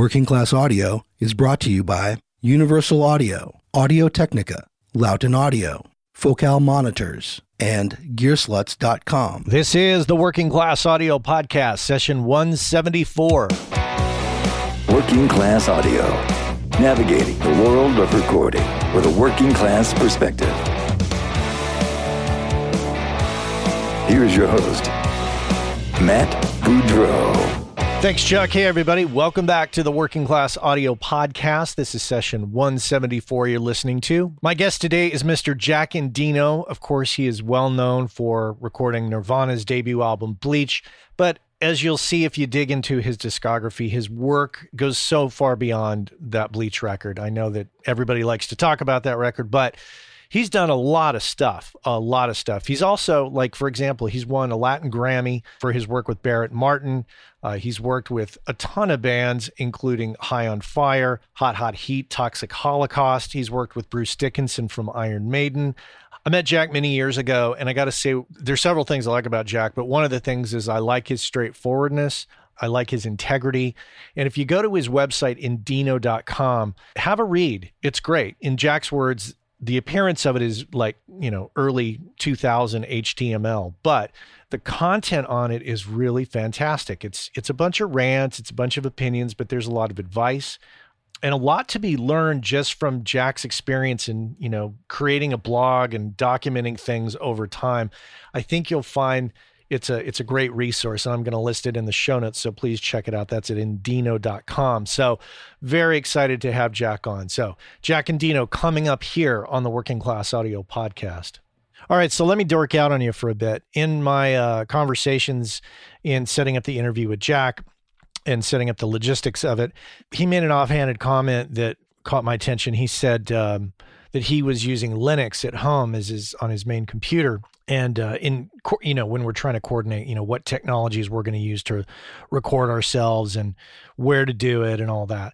Working Class Audio is brought to you by Universal Audio, Audio Technica, Lauten Audio, Focal Monitors, and Gearslutz.com. This is the Working Class Audio Podcast, session 174. Working Class Audio, navigating the world of recording with a working class perspective. Here's your host, Matt Boudreau. Thanks, Chuck. Hey, everybody. Welcome back to the Working Class Audio Podcast. This is session 174 you're listening to. My guest today is Mr. Jack Endino. Of course, he is well known for recording Nirvana's debut album, Bleach. But as you'll see if you dig into his discography, his work goes so far beyond that Bleach record. I know that everybody likes to talk about that record, but he's done a lot of stuff, a lot of stuff. He's also, like, for example, he's won a Latin Grammy for his work with Barrett Martin. Uh, he's worked with a ton of bands, including High on Fire, Hot Hot Heat, Toxic Holocaust. He's worked with Bruce Dickinson from Iron Maiden. I met Jack many years ago, and I got to say, there's several things I like about Jack, but one of the things is I like his straightforwardness. I like his integrity. And if you go to his website, endino.com, have a read. It's great. In Jack's words, the appearance of it is like you know early 2000 html but the content on it is really fantastic. It's it's a bunch of rants it's a bunch of opinions but there's a lot of advice and a lot to be learned just from jack's experience in you know creating a blog and documenting things over time. I think you'll find it's a it's a great resource and i'm going to list it in the show notes so please check it out. That's at endino.com so very excited to have jack on. So jack Endino coming up here on the working class audio podcast. All right so let me dork out on you for a bit. In my uh, conversations in setting up the interview with jack and setting up the logistics of it he made an offhanded comment that caught my attention. He said um, that he was using linux at home as his on his main computer and uh, in you know when we're trying to coordinate you know what technologies we're going to use to record ourselves and where to do it and all that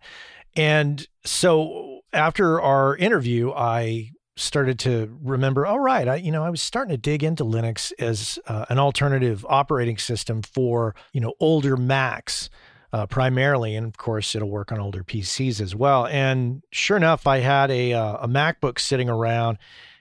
and so after our interview i started to remember all right i you know i was starting to dig into linux as uh, an alternative operating system for you know older macs uh, primarily, and of course it'll work on older PCs as well. And sure enough, I had a uh, a MacBook sitting around,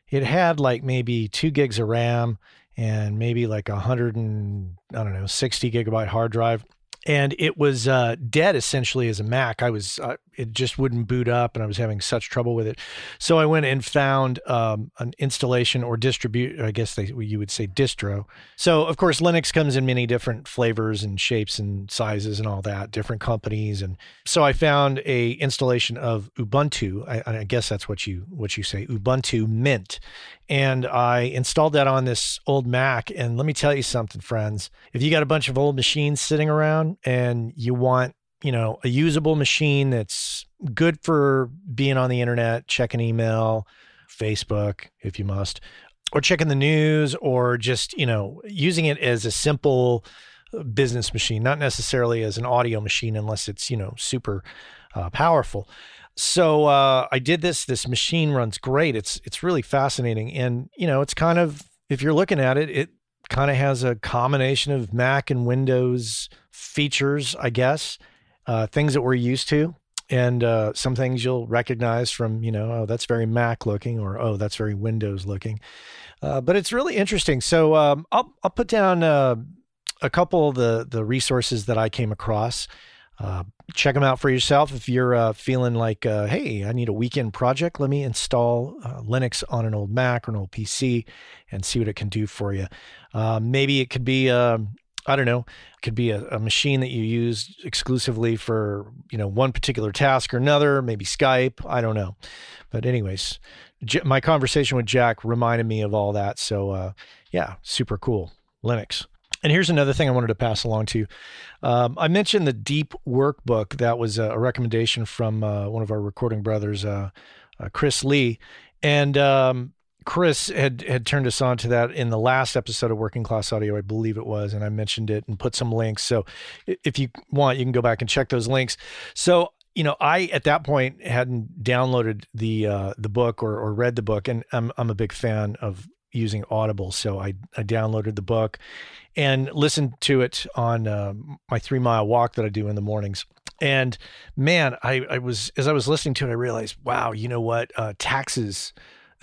it had like maybe two gigs of RAM and maybe like a hundred and I don't know, 60 gigabyte hard drive. And it was uh, dead essentially as a Mac. I was uh, it just wouldn't boot up and I was having such trouble with it. So I went and found um, an installation or distribute, I guess they, you would say distro. So of course, Linux comes in many different flavors and shapes and sizes and all that, different companies. And so I found a installation of Ubuntu. I, I guess that's what you, what you say, Ubuntu Mint. And I installed that on this old Mac. And let me tell you something, friends, if you got a bunch of old machines sitting around and you want you know, a usable machine that's good for being on the internet, checking email, Facebook, if you must, or checking the news, or just, you know, using it as a simple uh, business machine, not necessarily as an audio machine unless it's, you know, super uh, powerful. So uh, I did this. This machine runs great. It's it's really fascinating, and you know, it's kind of if you're looking at it, it kind of has a combination of Mac and Windows features, I guess uh, things that we're used to. And uh, some things you'll recognize from you know oh that's very mac looking or oh that's very windows looking. Uh, but it's really interesting. So um, I'll, I'll put down uh, a couple of the the resources that i came across. Uh, check them out for yourself if you're uh, feeling like hey i need a weekend project. Let me install linux on an old mac or an old pc and see what it can do for you. Maybe it could be um, I don't know, it could be a, a, machine that you use exclusively for, you know, one particular task or another, maybe Skype, I don't know. But anyways, J- my conversation with Jack reminded me of all that. So, uh, yeah, super cool. Linux. And here's another thing I wanted to pass along to you. Um, I mentioned the Deep Workbook. That was a, recommendation from uh, one of our recording brothers, uh, uh Chris Lee. And um, Chris had had turned us on to that in the last episode of Working Class Audio, I believe it was, and I mentioned it and put some links. So if you want, you can go back and check those links. So you know, I at that point hadn't downloaded the uh, the book or, or read the book, and I'm I'm a big fan of using Audible. So I, I downloaded the book and listened to it on uh, my three mile walk that I do in the mornings. And man, I, I was as I was listening to it, I realized, wow, you know what? Uh, taxes,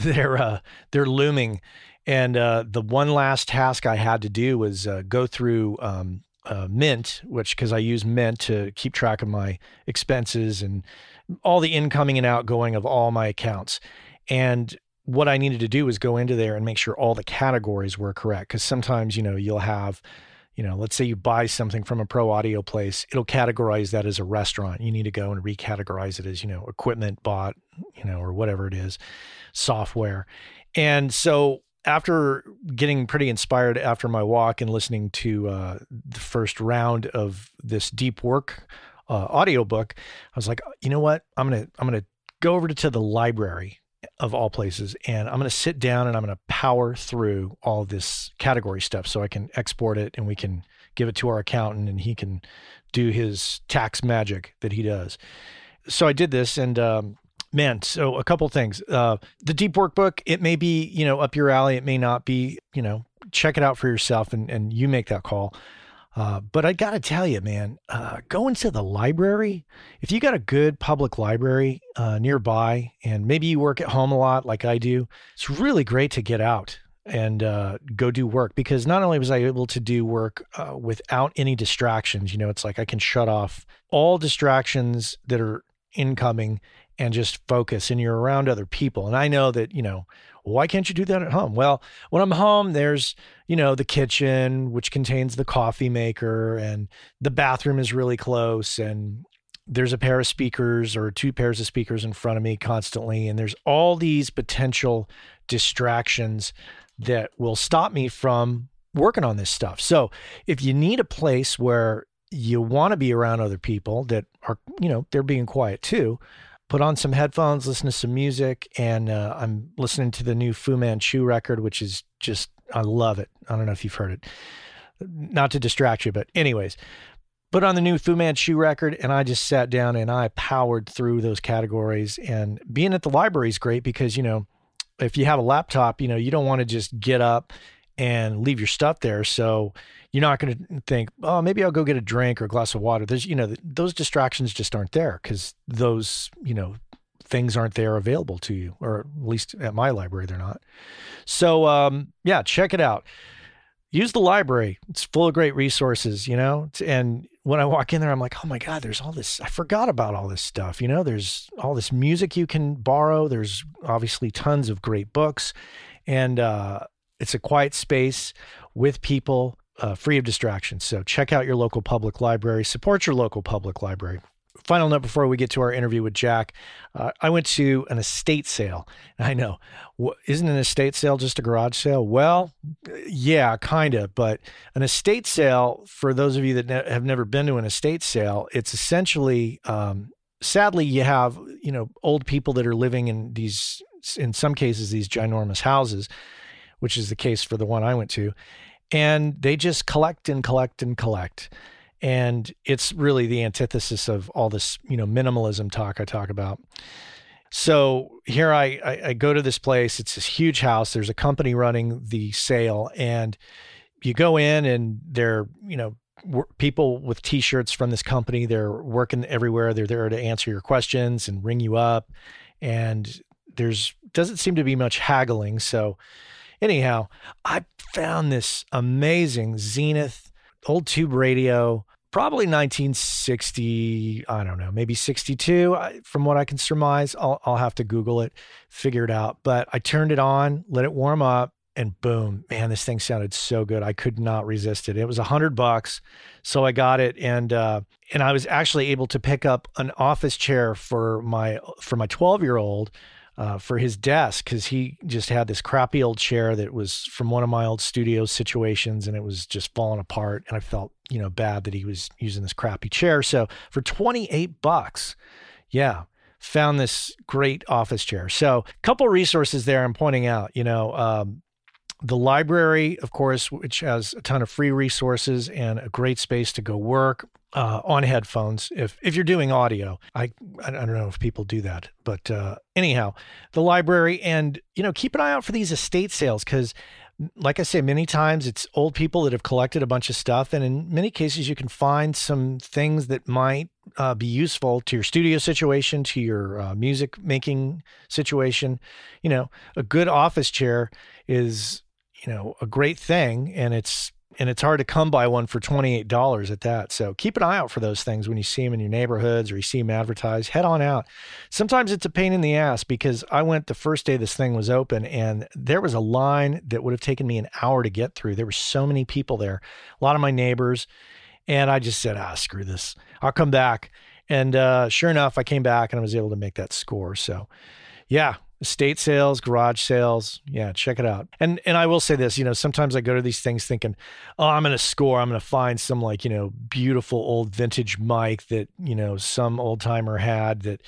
they're uh, they're looming. And uh, the one last task I had to do was uh, go through um, uh, Mint, which because I use Mint to keep track of my expenses and all the incoming and outgoing of all my accounts. And what I needed to do was go into there and make sure all the categories were correct. Because sometimes, you know, you'll have, you know, let's say you buy something from a pro audio place, it'll categorize that as a restaurant. You need to go and recategorize it as, you know, equipment bought, you know, or whatever it is, software. And so after getting pretty inspired after my walk and listening to uh, the first round of this deep work uh, audiobook, I was like, you know what? I'm gonna I'm gonna go over to, to the library of all places, and I'm gonna sit down and I'm gonna power through all this category stuff so I can export it and we can give it to our accountant and he can do his tax magic that he does. So I did this and um, man so a couple things. Uh, the deep workbook it may be you know up your alley. It may not be you know check it out for yourself and, and you make that call uh, but i gotta tell you man uh, go into the library if you got a good public library uh, nearby and maybe you work at home a lot like i do it's really great to get out and uh, go do work because not only was I able to do work uh, without any distractions, you know, it's like I can shut off all distractions that are incoming and just focus and you're around other people. And I know that, you know, why can't you do that at home? Well, when I'm home, there's, you know, the kitchen, which contains the coffee maker, and the bathroom is really close. And there's a pair of speakers or two pairs of speakers in front of me constantly. And there's all these potential distractions that will stop me from working on this stuff. So if you need a place where you want to be around other people that are, you know, they're being quiet too, put on some headphones, listen to some music, and uh, I'm listening to the new Fu Manchu record, which is just I love it. I don't know if you've heard it. Not to distract you, but anyways, put on the new Fu Manchu record, and I just sat down and I powered through those categories. And being at the library is great because you know if you have a laptop, you know you don't want to just get up and leave your stuff there. So you're not going to think, oh, maybe I'll go get a drink or a glass of water. There's, you know, those distractions just aren't there because those, you know, things aren't there available to you, or at least at my library, they're not. So, um, yeah, check it out. Use the library. It's full of great resources, you know. And when I walk in there, I'm like, oh my God, there's all this. I forgot about all this stuff. You know, there's all this music you can borrow. There's obviously tons of great books. And uh, it's a quiet space with people uh, free of distractions. So check out your local public library, support your local public library. Final note before we get to our interview with Jack, uh, I went to an estate sale. I know, isn't an estate sale just a garage sale? Well, yeah, kind of. But an estate sale, for those of you that ne- have never been to an estate sale, it's essentially, um, sadly, you have you know old people that are living in these, in some cases, these ginormous houses, which is the case for the one I went to and they just collect and collect and collect and it's really the antithesis of all this you know minimalism talk i talk about. So here I, I, I go to this place. It's this huge house. There's a company running the sale. And you go in and they're you know people with t-shirts from this company they're working everywhere. They're there to answer your questions and ring you up. And there's doesn't seem to be much haggling. So Anyhow, I found this amazing Zenith old tube radio, probably 1960, I don't know, maybe 62, from what I can surmise. I'll, I'll have to Google it, figure it out. But I turned it on, let it warm up, and boom, man, this thing sounded so good. I could not resist it. It was a hundred bucks, so I got it, and uh, and I was actually able to pick up an office chair for my for my 12 year old uh, for his desk because he just had this crappy old chair that was from one of my old studio situations and it was just falling apart. And I felt, you know, bad that he was using this crappy chair. So for 28 bucks, yeah, found this great office chair. So a couple resources there I'm pointing out, you know, um, the library, of course, which has a ton of free resources and a great space to go work. Uh, on headphones if if you're doing audio. I I don't know if people do that, but uh, anyhow, the library and you know keep an eye out for these estate sales because like I say, many times it's old people that have collected a bunch of stuff. And in many cases, you can find some things that might uh, be useful to your studio situation, to your uh, music making situation. You know, a good office chair is, you know, a great thing. And it's and it's hard to come by one for $28 at that. So keep an eye out for those things when you see them in your neighborhoods or you see them advertised. Head on out. Sometimes it's a pain in the ass because I went the first day this thing was open and there was a line that would have taken me an hour to get through. There were so many people there, a lot of my neighbors. And I just said, ah, screw this. I'll come back. And uh, sure enough, I came back and I was able to make that score. So, yeah, estate sales, garage sales. Yeah, check it out. And and I will say this, you know, sometimes I go to these things thinking, "Oh, I'm going to score. I'm going to find some like, you know, beautiful old vintage mic that, you know, some old-timer had that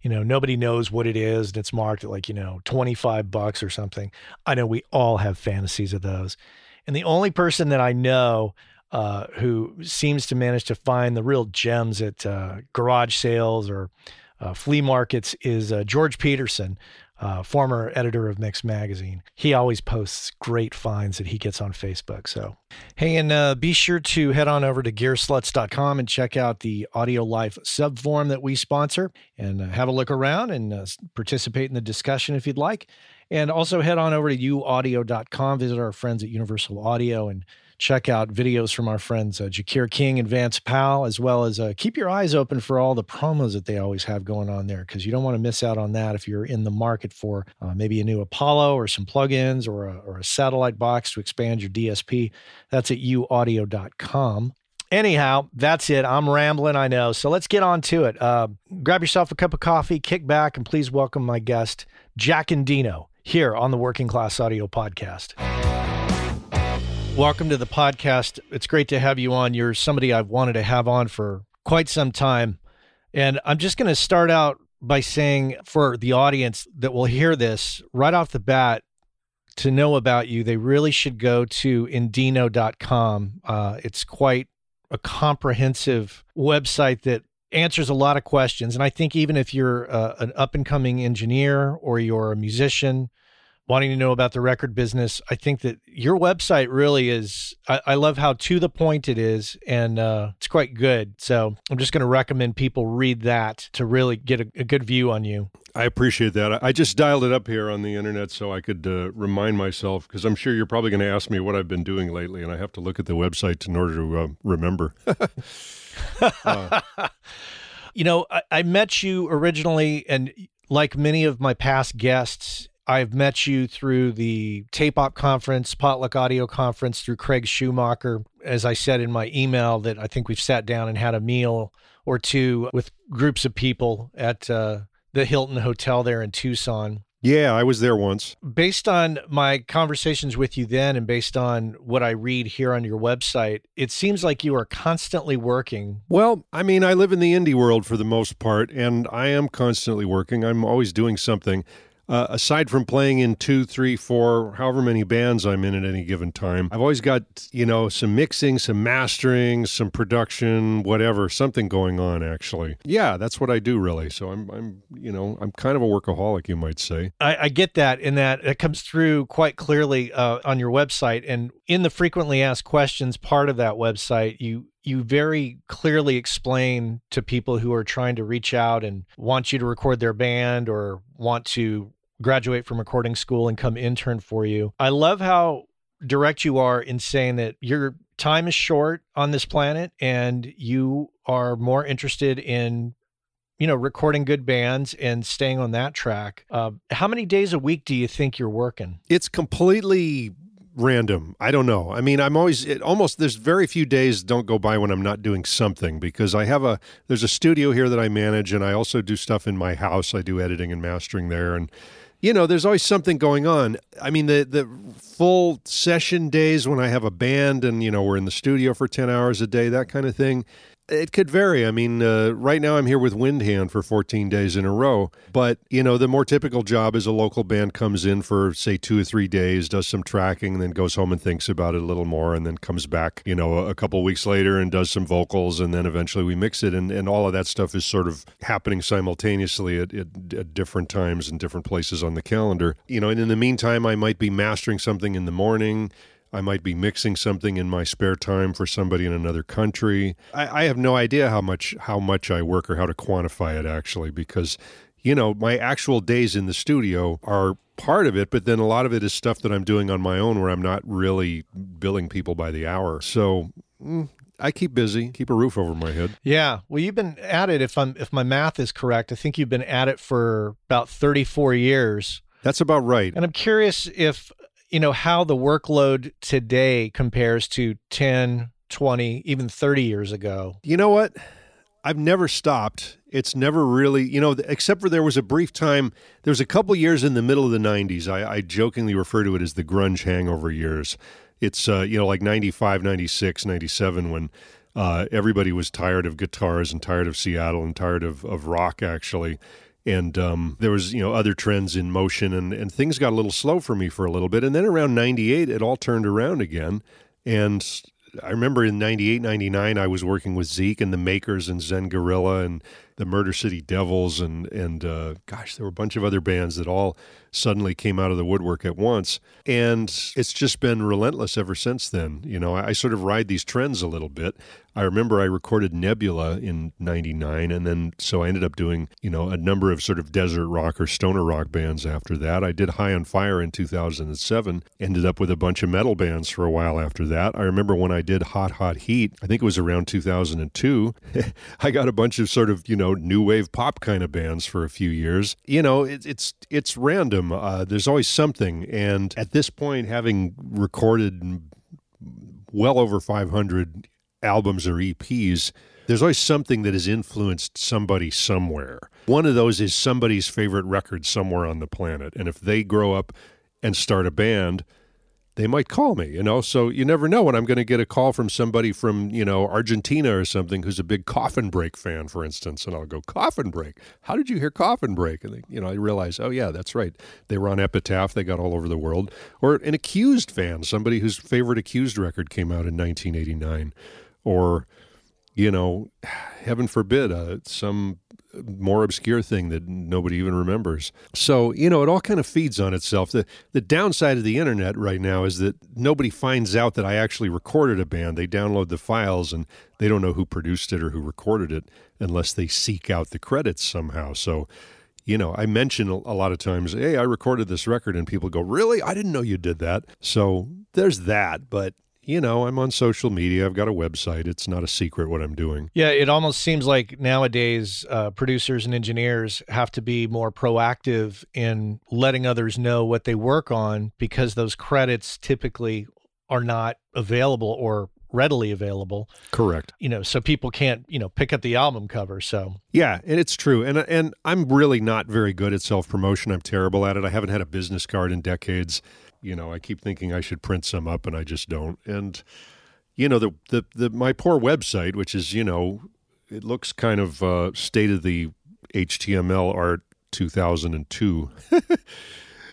you know, nobody knows what it is and it's marked at like, you know, 25 bucks or something." I know we all have fantasies of those. And the only person that I know uh, who seems to manage to find the real gems at uh, garage sales or uh, flea markets is uh, George Peterson, uh, former editor of Mix Magazine. He always posts great finds that he gets on Facebook. So, hey, and uh, be sure to head on over to gearslutz.com and check out the Audio Life sub forum that we sponsor and uh, have a look around and uh, participate in the discussion if you'd like. And also head on over to uaudio.com, visit our friends at Universal Audio and check out videos from our friends uh, Jacquire King and Vance Powell, as well as uh, keep your eyes open for all the promos that they always have going on there, because you don't want to miss out on that if you're in the market for uh, maybe a new Apollo or some plugins or a, or a satellite box to expand your DSP. That's at uaudio.com. Anyhow, that's it. I'm rambling, I know. So let's get on to it. Uh, grab yourself a cup of coffee, kick back, and please welcome my guest, Jack Endino, here on the Working Class Audio Podcast. Welcome to the podcast. It's great to have you on. You're somebody I've wanted to have on for quite some time. And I'm just going to start out by saying for the audience that will hear this right off the bat to know about you, they really should go to endino.com. Uh, it's quite a comprehensive website that answers a lot of questions. And I think even if you're uh, an up and coming engineer or you're a musician, wanting to know about the record business, I think that your website really is. I, I love how to the point it is, and uh, it's quite good. So I'm just going to recommend people read that to really get a, a, good view on you. I appreciate that. I just dialed it up here on the internet so I could uh, remind myself because I'm sure you're probably going to ask me what I've been doing lately, and I have to look at the website in order to uh, remember. uh. you know, I, I met you originally, and like many of my past guests, I've met you through the Tape Op conference, Potluck Audio conference, through Craig Schumacher. As I said in my email, that I think we've sat down and had a meal or two with groups of people at uh, the Hilton Hotel there in Tucson. Yeah, I was there once. Based on my conversations with you then and based on what I read here on your website, it seems like you are constantly working. Well, I mean, I live in the indie world for the most part, and I am constantly working. I'm always doing something uh, aside from playing in two, three, four, however many bands I'm in at any given time, I've always got, you know, some mixing, some mastering, some production, whatever, something going on actually. Yeah, that's what I do really. So I'm, I'm, you know, I'm kind of a workaholic, you might say. I, I get that in that it comes through quite clearly uh, on your website. And in the frequently asked questions part of that website, you, you very clearly explain to people who are trying to reach out and want you to record their band or want to graduate from recording school and come intern for you. I love how direct you are in saying that your time is short on this planet and you are more interested in you know recording good bands and staying on that track. Uh, how many days a week do you think you're working? It's completely random. I don't know. I mean i'm always it almost there's very few days don't go by when i'm not doing something because i have a there's a studio here that i manage and i also do stuff in my house. I do editing and mastering there and you know, there's always something going on. I mean, the the full session days when I have a band and you know we're in the studio for ten hours a day, that kind of thing. It could vary. I mean, uh, right now I'm here with Windhand for 14 days in a row. But, you know, the more typical job is a local band comes in for, say, two or three days, does some tracking, then goes home and thinks about it a little more, and then comes back, you know, a couple weeks later and does some vocals, and then eventually we mix it. And, and all of that stuff is sort of happening simultaneously at, at, at different times and different places on the calendar. You know, and in the meantime, I might be mastering something in the morning. I might be mixing something in my spare time for somebody in another country. I, I, have no idea how much how much I work or how to quantify it actually, because you know my actual days in the studio are part of it, but then a lot of it is stuff that I'm doing on my own where I'm not really billing people by the hour. So. Mm, I keep busy, keep a roof over my head. Yeah. Well, you've been at it if I'm if my math is correct, I think you've been at it for about 34 years. That's about right. And I'm curious if you know, how the workload today compares to 10, 20, even 30 years ago. You know what? I've never stopped. It's never really, you know, except for there was a brief time, there was a couple years in the middle of the 90s. I, I jokingly refer to it as the grunge hangover years. It's, uh, you know, like 95, 96, 97 when uh, everybody was tired of guitars and tired of Seattle and tired of, of rock, actually and um, there was you know other trends in motion and, and things got a little slow for me for a little bit. And then around 98 it all turned around again. And i remember in 98 99 i was working with zeke and the makers and Zen Guerrilla and the murder city devils and and uh, gosh there were a bunch of other bands that all suddenly came out of the woodwork at once and it's just been relentless ever since then you know I, I sort of ride these trends a little bit I remember I recorded Nebula in 99 and then so I ended up doing, you know, a number of sort of desert rock or stoner rock bands after that. I did High on Fire in 2007, ended up with a bunch of metal bands for a while after that. I remember when I did Hot Hot Heat, I think it was around 2002, I got a bunch of sort of, you know, new wave pop kind of bands for a few years. You know, it, it's it's random. Uh, there's always something and at this point having recorded well over 500 albums or EPs, there's always something that has influenced somebody somewhere. One of those is somebody's favorite record somewhere on the planet. And if they grow up and start a band, they might call me, you know. So you never know when I'm going to get a call from somebody from, you know, Argentina or something who's a big Coffin Break fan, for instance. And I'll go, Coffin Break? How did you hear Coffin Break? And, they, you know, I realize, oh, yeah, that's right. They were on Epitaph, they got all over the world. Or an Accused fan, somebody whose favorite Accused record came out in 1989 or you know, heaven forbid, uh, some more obscure thing that nobody even remembers. So, you know, it all kind of feeds on itself. The the downside of the internet right now is that nobody finds out that I actually recorded a band. They download the files and they don't know who produced it or who recorded it unless they seek out the credits somehow. So, you know, I mention a lot of times, "Hey, I recorded this record," and people go, "Really? I didn't know you did that." So, there's that, but you know, I'm on social media. I've got a website. It's not a secret what I'm doing. Yeah, it almost seems like nowadays uh, producers and engineers have to be more proactive in letting others know what they work on because those credits typically are not available or readily available. Correct. You know, so people can't, you know, pick up the album cover. So Yeah, and it's true. And and I'm really not very good at self-promotion. I'm terrible at it. I haven't had a business card in decades. You know, I keep thinking I should print some up and I just don't. And you know, the the, the my poor website, which is, you know, it looks kind of uh, state of the HTML art 2002.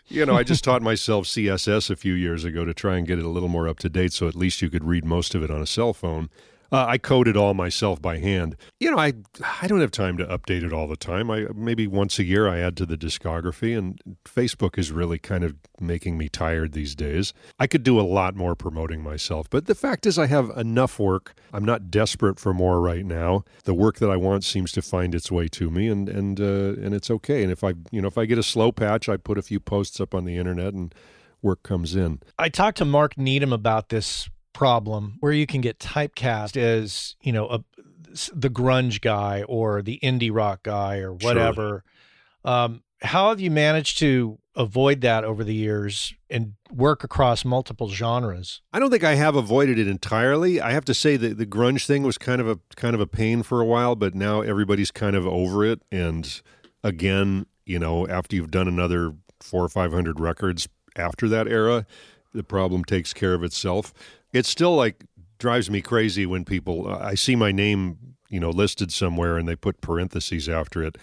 you know, I just taught myself CSS a few years ago to try and get it a little more up to date so at least you could read most of it on a cell phone. Uh, I code it all myself by hand. You know, I I don't have time to update it all the time. I maybe once a year I add to the discography, and Facebook is really kind of making me tired these days. I could do a lot more promoting myself, but the fact is, I have enough work. I'm not desperate for more right now. The work that I want seems to find its way to me, and and uh, and it's okay. And if I you know if I get a slow patch, I put a few posts up on the internet and work comes in. I talked to Mark Needham about this problem where you can get typecast as you know a, the grunge guy or the indie rock guy or whatever. Um, how have you managed to avoid that over the years and work across multiple genres? I don't think I have avoided it entirely. I have to say that the grunge thing was kind of a kind of a pain for a while, but now everybody's kind of over it. And again, you know, after you've done another four or five hundred records after that era, the problem takes care of itself. It still like drives me crazy when people uh, I see my name you know, listed somewhere and they put parentheses after it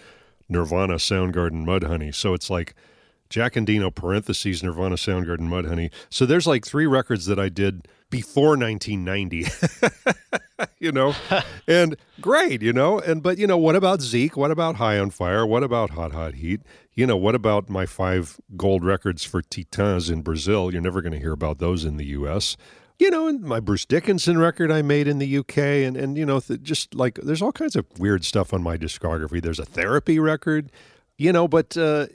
Nirvana, Soundgarden, Mudhoney. So it's like Jack Endino, parentheses, Nirvana, Soundgarden, Mudhoney. So there's like three records that I did before 1990. you know, and great, you know, and but you know, what about Zeke? What about High on Fire? What about Hot Hot Heat? You know, what about my five gold records for Titans in Brazil? You're never going to hear about those in the U.S you know, and my Bruce Dickinson record I made in the UK, and and you know, th- just like there's all kinds of weird stuff on my discography. There's a therapy record, you know, but uh,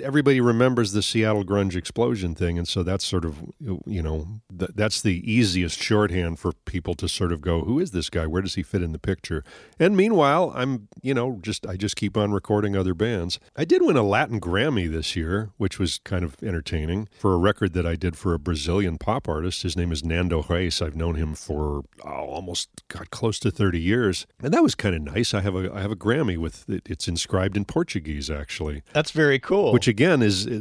everybody remembers the Seattle grunge explosion thing, and so that's sort of you know th- that's the easiest shorthand for people to sort of go, who is this guy? Where does he fit in the picture? And meanwhile, I'm you know just I just keep on recording other bands. I did win a Latin Grammy this year, which was kind of entertaining for a record that I did for a Brazilian pop artist. His name is Nando Reis. I've known him for oh, almost got close to 30 years, and that was kind of nice. I have a I have a Grammy with it's inscribed in Portuguese actually. That's very cool which again is uh,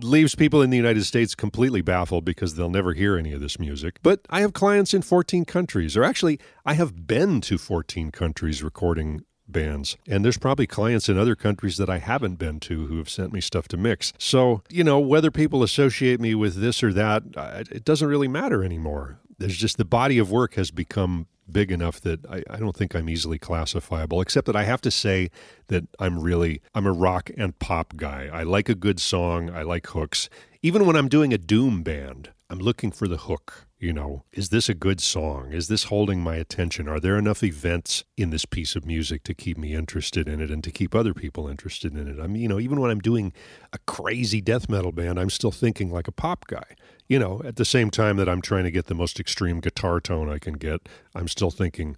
leaves people in the United States completely baffled because they'll never hear any of this music. But I have clients in 14 countries, or actually, I have been to 14 countries recording bands. And there's probably clients in other countries that I haven't been to who have sent me stuff to mix. So, you know, whether people associate me with this or that, it doesn't really matter anymore. There's just the body of work has become big enough that I, I, don't think I'm easily classifiable, except that I have to say that I'm really I'm a rock and pop guy. I like a good song, I like hooks. Even when I'm doing a doom band, I'm looking for the hook. You know, is this a good song? Is this holding my attention? Are there enough events in this piece of music to keep me interested in it and to keep other people interested in it? I mean, you know, even when I'm doing a crazy death metal band, I'm still thinking like a pop guy you know, at the same time that I'm trying to get the most extreme guitar tone I can get, I'm still thinking,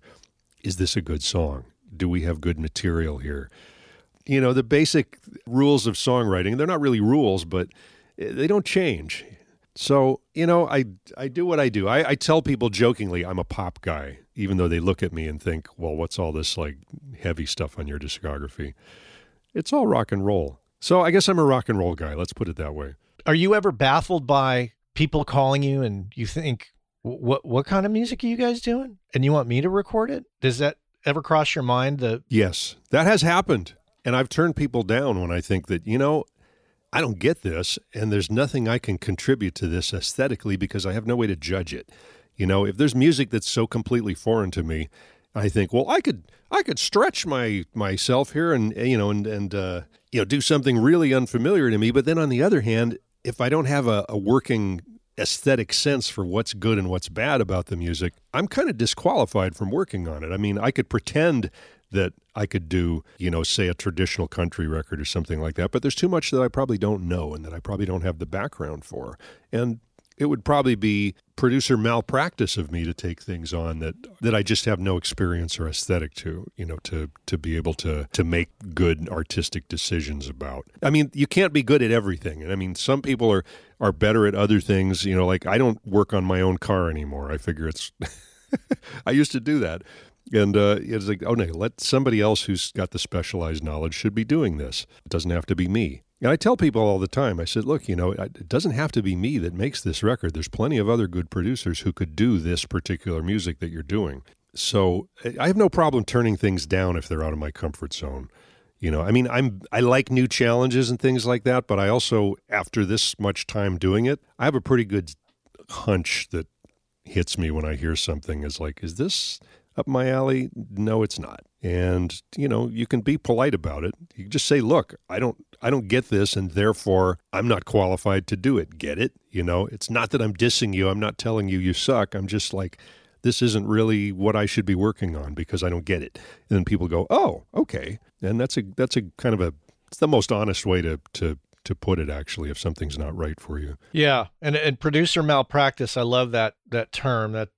is this a good song? Do we have good material here? You know, the basic rules of songwriting, they're not really rules, but eh, they don't change. So, you know, I, I do what I do. I, I tell people jokingly I'm a pop guy, even though they look at me and think, well, what's all this like heavy stuff on your discography? It's all rock and roll. So I guess I'm a rock and roll guy. Let's put it that way. Are you ever baffled by people calling you and you think, what what kind of music are you guys doing? And you want me to record it? Does that ever cross your mind? That yes, that has happened, and I've turned people down when I think that you know. I don't get this, and there's nothing I can contribute to this aesthetically because I have no way to judge it. You know, if there's music that's so completely foreign to me, I think, well, I could I could stretch my myself here and you know and and uh, you know do something really unfamiliar to me. But then on the other hand, if I don't have a, a working aesthetic sense for what's good and what's bad about the music, I'm kind of disqualified from working on it. I mean, I could pretend that I could do, you know, say a traditional country record or something like that, but there's too much that I probably don't know and that I probably don't have the background for. And it would probably be producer malpractice of me to take things on that that I just have no experience or aesthetic to, you know, to to be able to to make good artistic decisions about. I mean, you can't be good at everything. And I mean, some people are are better at other things, you know, like I don't work on my own car anymore. I figure it's I used to do that. And uh, it's like, oh no, let somebody else who's got the specialized knowledge should be doing this. It doesn't have to be me. And I tell people all the time, I said, look, you know, it doesn't have to be me that makes this record. There's plenty of other good producers who could do this particular music that you're doing. So I have no problem turning things down if they're out of my comfort zone. You know, I mean, I'm I like new challenges and things like that, but I also, after this much time doing it, I have a pretty good hunch that hits me when I hear something is like, is this up my alley? No, it's not. And you know, you can be polite about it. You just say, "Look, I don't I don't get this and therefore I'm not qualified to do it." Get it? You know, it's not that I'm dissing you. I'm not telling you you suck. I'm just like this isn't really what I should be working on because I don't get it. And then people go, "Oh, okay." And that's a that's a kind of a it's the most honest way to to to put it actually if something's not right for you. Yeah, and and producer malpractice, I love that that term. That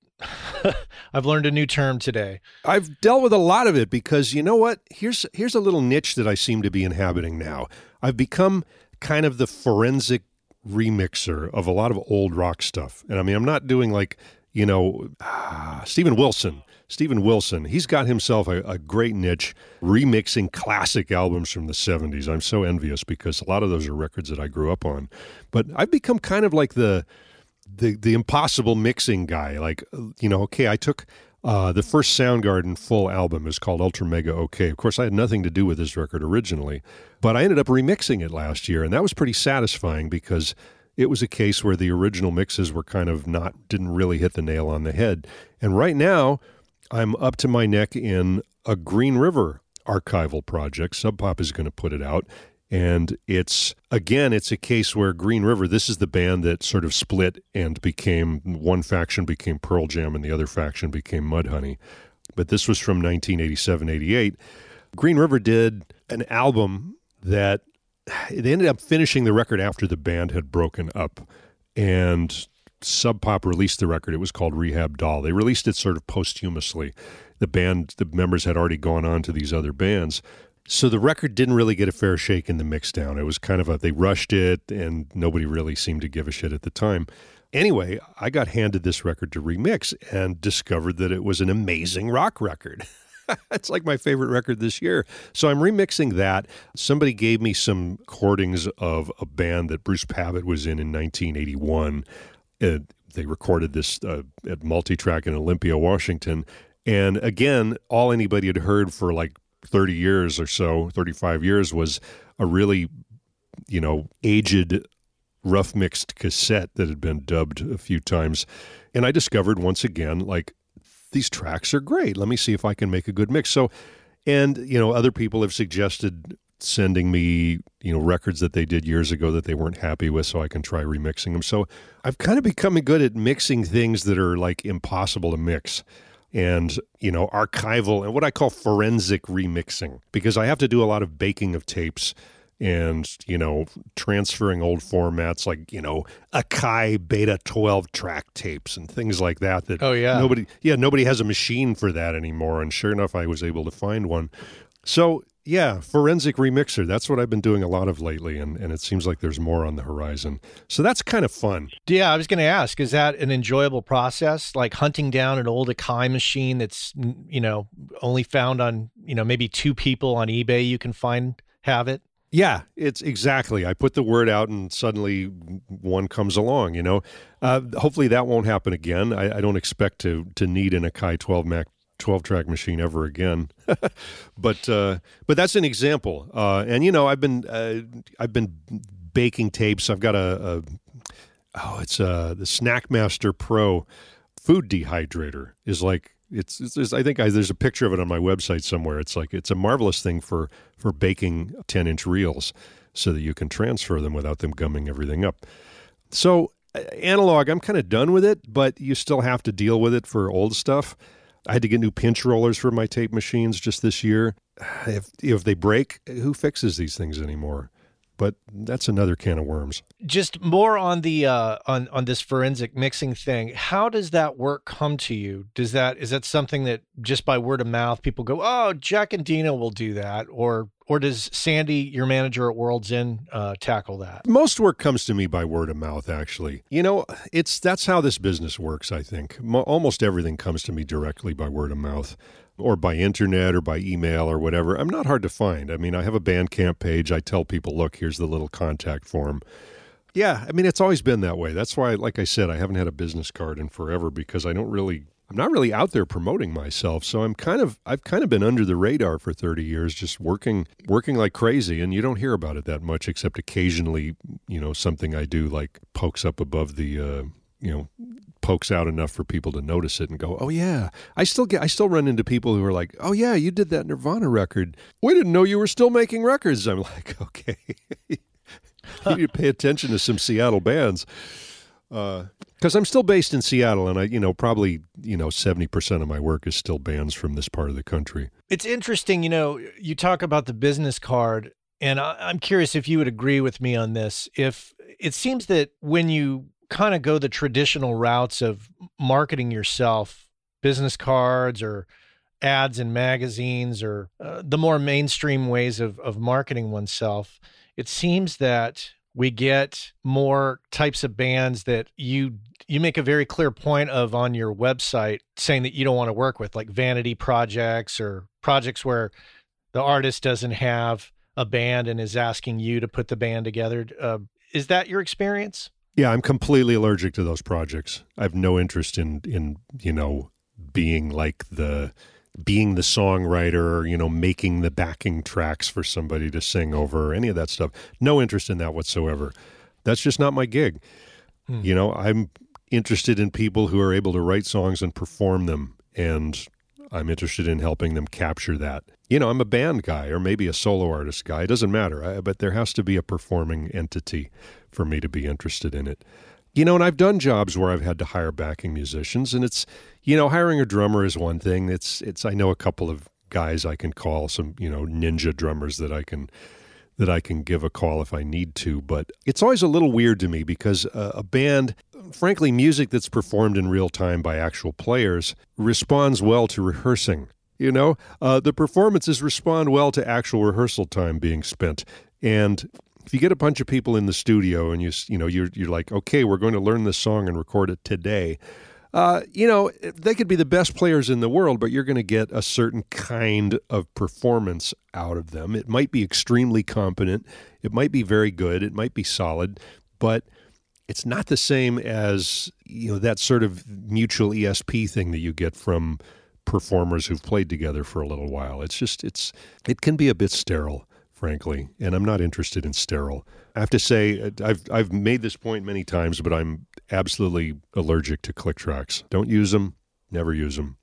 I've learned a new term today. I've dealt with a lot of it because you know what? Here's here's a little niche that I seem to be inhabiting now. I've become kind of the forensic remixer of a lot of old rock stuff. And I mean, I'm not doing like, you know, ah, Steven Wilson. Steven Wilson, he's got himself a, a, great niche remixing classic albums from the 70s. I'm so envious because a lot of those are records that I grew up on. But I've become kind of like the the the impossible mixing guy. Like you know, okay, I took Uh, the first Soundgarden full album is called Ultra Mega OK. Of course, I had nothing to do with this record originally, but I ended up remixing it last year, and that was pretty satisfying because it was a case where the original mixes were kind of not, didn't really hit the nail on the head. And right now, I'm up to my neck in a Green River archival project. Sub Pop is going to put it out. And it's, again, it's a case where Green River, this is the band that sort of split and became one faction became Pearl Jam and the other faction became Mudhoney. But this was from 1987 88. Green River did an album that they ended up finishing the record after the band had broken up. And Sub Pop released the record. It was called Rehab Doll. They released it sort of posthumously. The band, the members had already gone on to these other bands. So the record didn't really get a fair shake in the mixdown. It was kind of a they rushed it and nobody really seemed to give a shit at the time. Anyway, I got handed this record to remix and discovered that it was an amazing rock record. it's like my favorite record this year. So I'm remixing that. Somebody gave me some recordings of a band that Bruce Pavitt was in in 1981. Uh, they recorded this uh, at Multitrack in Olympia, Washington. And again, all anybody had heard for like 30 years or so, 35 years, was a really, you know, aged, rough mixed cassette that had been dubbed a few times. And I discovered once again, like, these tracks are great. Let me see if I can make a good mix. So, and, you know, other people have suggested sending me, you know, records that they did years ago that they weren't happy with so I can try remixing them. So I've kind of become good at mixing things that are like impossible to mix and you know archival and what I call forensic remixing because I have to do a lot of baking of tapes and you know transferring old formats like you know Akai Beta 12 track tapes and things like that that oh yeah. nobody yeah nobody has a machine for that anymore. And sure enough I was able to find one. So yeah, forensic remixer. That's what I've been doing a lot of lately, and, and it seems like there's more on the horizon. So that's kind of fun. Yeah, I was going to ask, is that an enjoyable process? Like hunting down an old Akai machine that's, you know, only found on, you know, maybe two people on eBay you can find have it? Yeah, it's exactly. I put the word out, and suddenly one comes along. You know, uh, hopefully that won't happen again. I, I, don't expect to to need an Akai 12 Mac 12 track machine ever again. but uh, but that's an example. Uh, and you know, I've been uh, I've been baking tapes. I've got a, a oh, it's uh, the Snackmaster Pro food dehydrator is like it's, it's, I think I, there's a picture of it on my website somewhere. It's like it's a marvelous thing for for baking 10 inch reels so that you can transfer them without them gumming everything up. So uh, analog, I'm kind of done with it, but you still have to deal with it for old stuff. I had to get new pinch rollers for my tape machines just this year. If if they break, who fixes these things anymore? But that's another can of worms. Just more on the uh, on on this forensic mixing thing. How does that work come to you? Does that is that something that just by word of mouth people go, oh, Jack Endino will do that, or or does Sandy, your manager at World's End, uh, tackle that? Most work comes to me by word of mouth. Actually, you know, it's that's how this business works. I think Mo- almost everything comes to me directly by word of mouth, or by internet, or by email, or whatever. I'm not hard to find. I mean, I have a Bandcamp page. I tell people, look, here's the little contact form. Yeah, I mean, it's always been that way. That's why, like I said, I haven't had a business card in forever because I don't really I'm not really out there promoting myself. So I'm kind of I've kind of been under the radar for 30 years just working working like crazy and you don't hear about it that much except occasionally, you know, something I do like pokes up above the uh, you know, pokes out enough for people to notice it and go, "Oh yeah." I still get I still run into people who are like, "Oh yeah, you did that Nirvana record. We didn't know you were still making records." I'm like, "Okay." you need to pay attention to some Seattle bands. Uh, because I'm still based in Seattle, and I, you know, probably you know, seventy percent of my work is still bands from this part of the country. It's interesting, you know, you talk about the business card, and I, am curious if you would agree with me on this. If it seems that when you kind of go the traditional routes of marketing yourself, business cards or ads in magazines, or uh, the more mainstream ways of of marketing oneself, it seems that we get more types of bands that you you make a very clear point of on your website saying that you don't want to work with like vanity projects or projects where the artist doesn't have a band and is asking you to put the band together. Uh, is that your experience yeah i'm completely allergic to those projects i have no interest in in you know being like the being the songwriter, you know, making the backing tracks for somebody to sing over, or any of that stuff. No interest in that whatsoever. That's just not my gig. Hmm. You know, I'm interested in people who are able to write songs and perform them. And I'm interested in helping them capture that. You know, I'm a band guy or maybe a solo artist guy. It doesn't matter. I, but there has to be a performing entity for me to be interested in it. You know, and I've done jobs where I've had to hire backing musicians, and it's, you know, hiring a drummer is one thing. It's, it's. I know a couple of guys I can call, some, you know, ninja drummers that I can that I can give a call if I need to. But it's always a little weird to me because uh, a band, frankly, music that's performed in real time by actual players responds well to rehearsing. You know, uh, the performances respond well to actual rehearsal time being spent. And if you get a bunch of people in the studio and you you know you're you're like, okay, we're going to learn this song and record it today uh, you know, they could be the best players in the world, but you're going to get a certain kind of performance out of them. It might be extremely competent, it might be very good, it might be solid, but it's not the same as you know that sort of mutual ESP thing that you get from performers who've played together for a little while. It's just it's it can be a bit sterile, frankly, and I'm not interested in sterile. I have to say, I've I've made this point many times, but I'm absolutely allergic to click tracks. Don't use them. Never use them.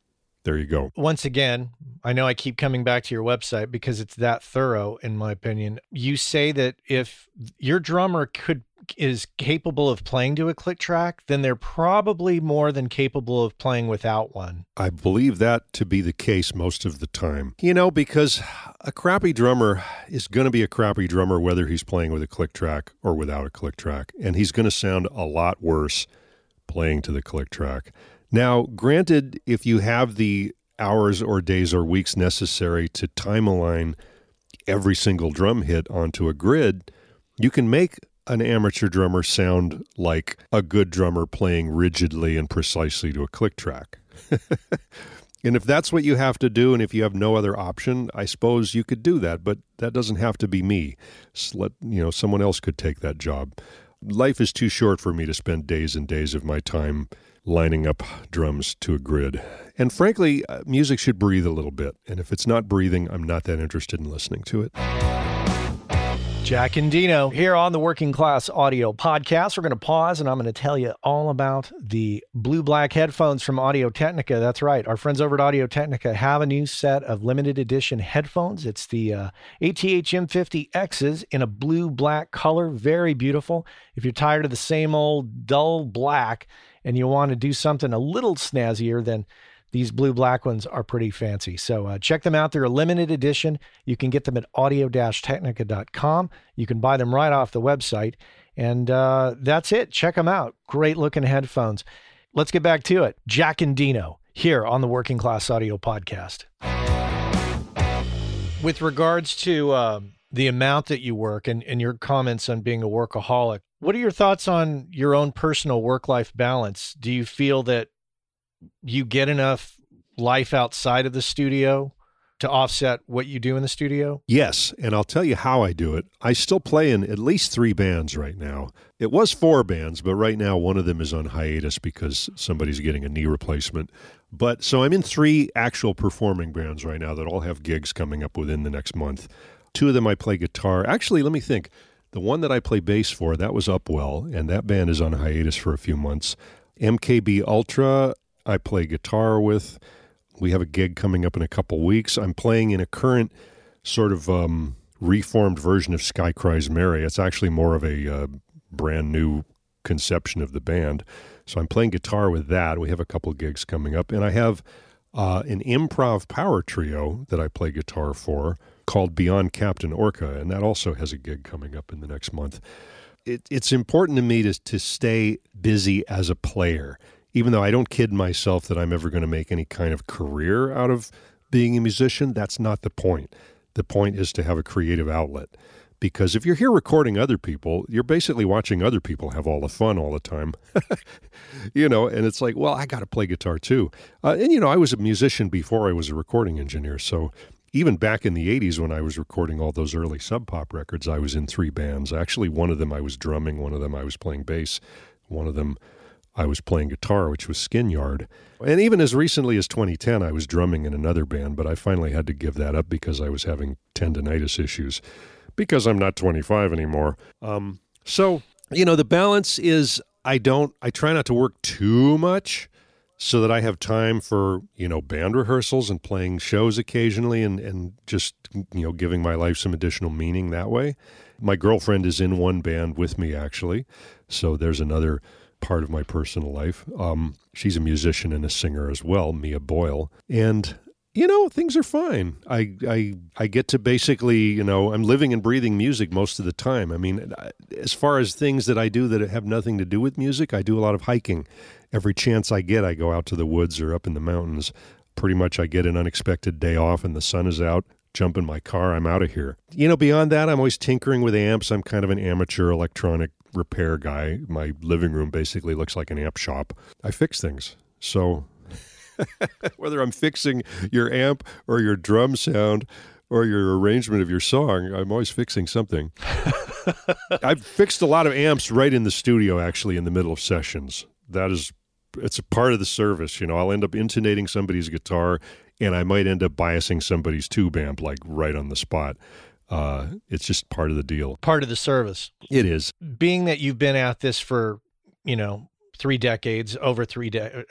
There you go. Once again, I know I keep coming back to your website because it's that thorough, in my opinion. You say that if your drummer could is capable of playing to a click track, then they're probably more than capable of playing without one. I believe that to be the case most of the time. You know, because a crappy drummer is going to be a crappy drummer whether he's playing with a click track or without a click track, and he's going to sound a lot worse playing to the click track. Now, granted, if you have the hours or days or weeks necessary to time align every single drum hit onto a grid, you can make an amateur drummer sound like a good drummer playing rigidly and precisely to a click track. and if that's what you have to do, and if you have no other option, I suppose you could do that, but that doesn't have to be me. let, you know, someone else could take that job. Life is too short for me to spend days and days of my time lining up drums to a grid. And frankly, uh, music should breathe a little bit. And if it's not breathing, I'm not that interested in listening to it. Jack Endino here on the Working Class Audio Podcast. We're going to pause and I'm going to tell you all about the blue black headphones from Audio Technica. That's right. Our friends over at Audio Technica have a new set of limited edition headphones. It's the uh, ATH M50Xs in a blue black color. Very beautiful. If you're tired of the same old dull black and you want to do something a little snazzier, then these blue black ones are pretty fancy. So uh, check them out. They're a limited edition. You can get them at audio-technica.com. You can buy them right off the website. And uh, that's it. Check them out. Great looking headphones. Let's get back to it. Jack Endino here on the Working Class Audio Podcast. With regards to uh, the amount that you work and, and your comments on being a workaholic, what are your thoughts on your own personal work life balance? Do you feel that you get enough life outside of the studio to offset what you do in the studio? Yes, and I'll tell you how I do it. I still play in at least three bands right now. It was four bands, but right now one of them is on hiatus because somebody's getting a knee replacement. But so I'm in three actual performing bands right now that all have gigs coming up within the next month. Two of them I play guitar. Actually, let me think. The one that I play bass for, that was Upwell, and that band is on hiatus for a few months. MKB Ultra, I play guitar with. We have a gig coming up in a couple weeks. I'm playing in a current sort of um, reformed version of Sky Cries Mary. It's actually more of a uh, brand new conception of the band. So I'm playing guitar with that. We have a couple gigs coming up. And I have uh, an improv power trio that I play guitar for called Beyond Captain Orca. And that also has a gig coming up in the next month. It, it's important to me to, to stay busy as a player even though I don't kid myself that I'm ever going to make any kind of career out of being a musician, that's not the point. The point is to have a creative outlet. Because if you're here recording other people, you're basically watching other people have all the fun all the time. you know, and it's like, well, I got to play guitar too. Uh, and, you know, I was a musician before I was a recording engineer. So even back in the 80s when I was recording all those early sub pop records, I was in three bands. Actually, one of them I was drumming, one of them I was playing bass, one of them I was playing guitar, which was Skin Yard. And even as recently as 2010, I was drumming in another band, but I finally had to give that up because I was having tendonitis issues because I'm not 25 anymore. Um, so, you know, the balance is I don't, I try not to work too much so that I have time for, you know, band rehearsals and playing shows occasionally and, and just, you know, giving my life some additional meaning that way. My girlfriend is in one band with me, actually. So there's another part of my personal life. Um, she's a musician and a singer as well, Mia Boyle. And you know things are fine. I i i get to basically you know i'm living and breathing music most of the time. I mean as far as things that i do that have nothing to do with music i do a lot of hiking. Every chance i get i go out to the woods or up in the mountains. Pretty much i get an unexpected day off and the sun is out. Jump in my car i'm out of here. You know beyond that i'm always tinkering with amps. I'm kind of an amateur electronic repair guy my living room basically looks like an amp shop i fix things so whether I'm fixing your amp or your drum sound or your arrangement of your song, I'm always fixing something. I've fixed a lot of amps right in the studio, actually, in the middle of sessions. That is, it's a part of the service. You know, I'll end up intonating somebody's guitar and I might end up biasing somebody's tube amp, like right on the spot. Uh, it's just part of the deal. Part of the service. It is. Being that you've been at this for, you know, three decades, over three de-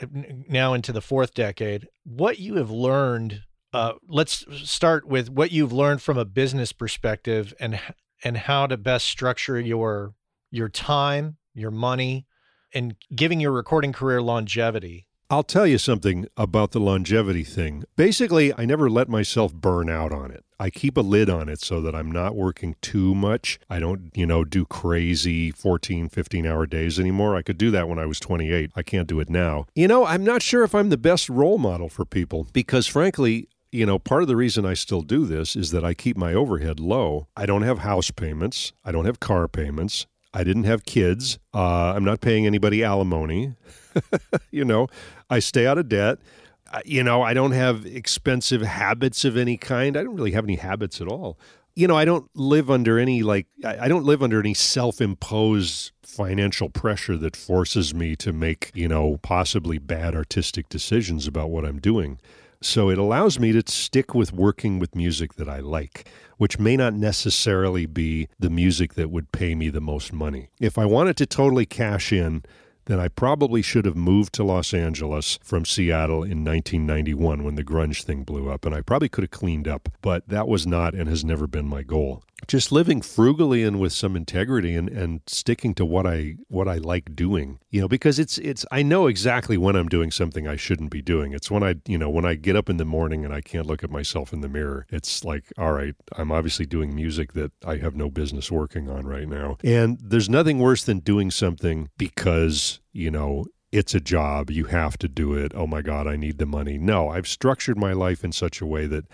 now into the fourth decade. What you have learned. Uh, let's start with what you've learned from a business perspective and and how to best structure your your time, your money, and giving your recording career longevity. I'll tell you something about the longevity thing. Basically, I never let myself burn out on it. I keep a lid on it so that I'm not working too much. I don't, you know, do crazy 14, 15 hour days anymore. I could do that when I was 28. I can't do it now. You know, I'm not sure if I'm the best role model for people because, frankly, you know, part of the reason I still do this is that I keep my overhead low. I don't have house payments, I don't have car payments. I didn't have kids. Uh, I'm not paying anybody alimony. you know, I stay out of debt. You know, I don't have expensive habits of any kind. I don't really have any habits at all. You know, I don't live under any like I don't live under any self-imposed financial pressure that forces me to make, you know, possibly bad artistic decisions about what I'm doing. So it allows me to stick with working with music that I like, which may not necessarily be the music that would pay me the most money. If I wanted to totally cash in, then I probably should have moved to Los Angeles from Seattle in 1991 when the grunge thing blew up, and I probably could have cleaned up, but that was not and has never been my goal. Just living frugally and with some integrity and, and sticking to what I what I like doing. You know, because it's it's I know exactly when I'm doing something I shouldn't be doing. It's when I you know, when I get up in the morning and I can't look at myself in the mirror. It's like, all right, I'm obviously doing music that I have no business working on right now. And there's nothing worse than doing something because you know, it's a job. You have to do it. Oh my God, I need the money. No, I've structured my life in such a way that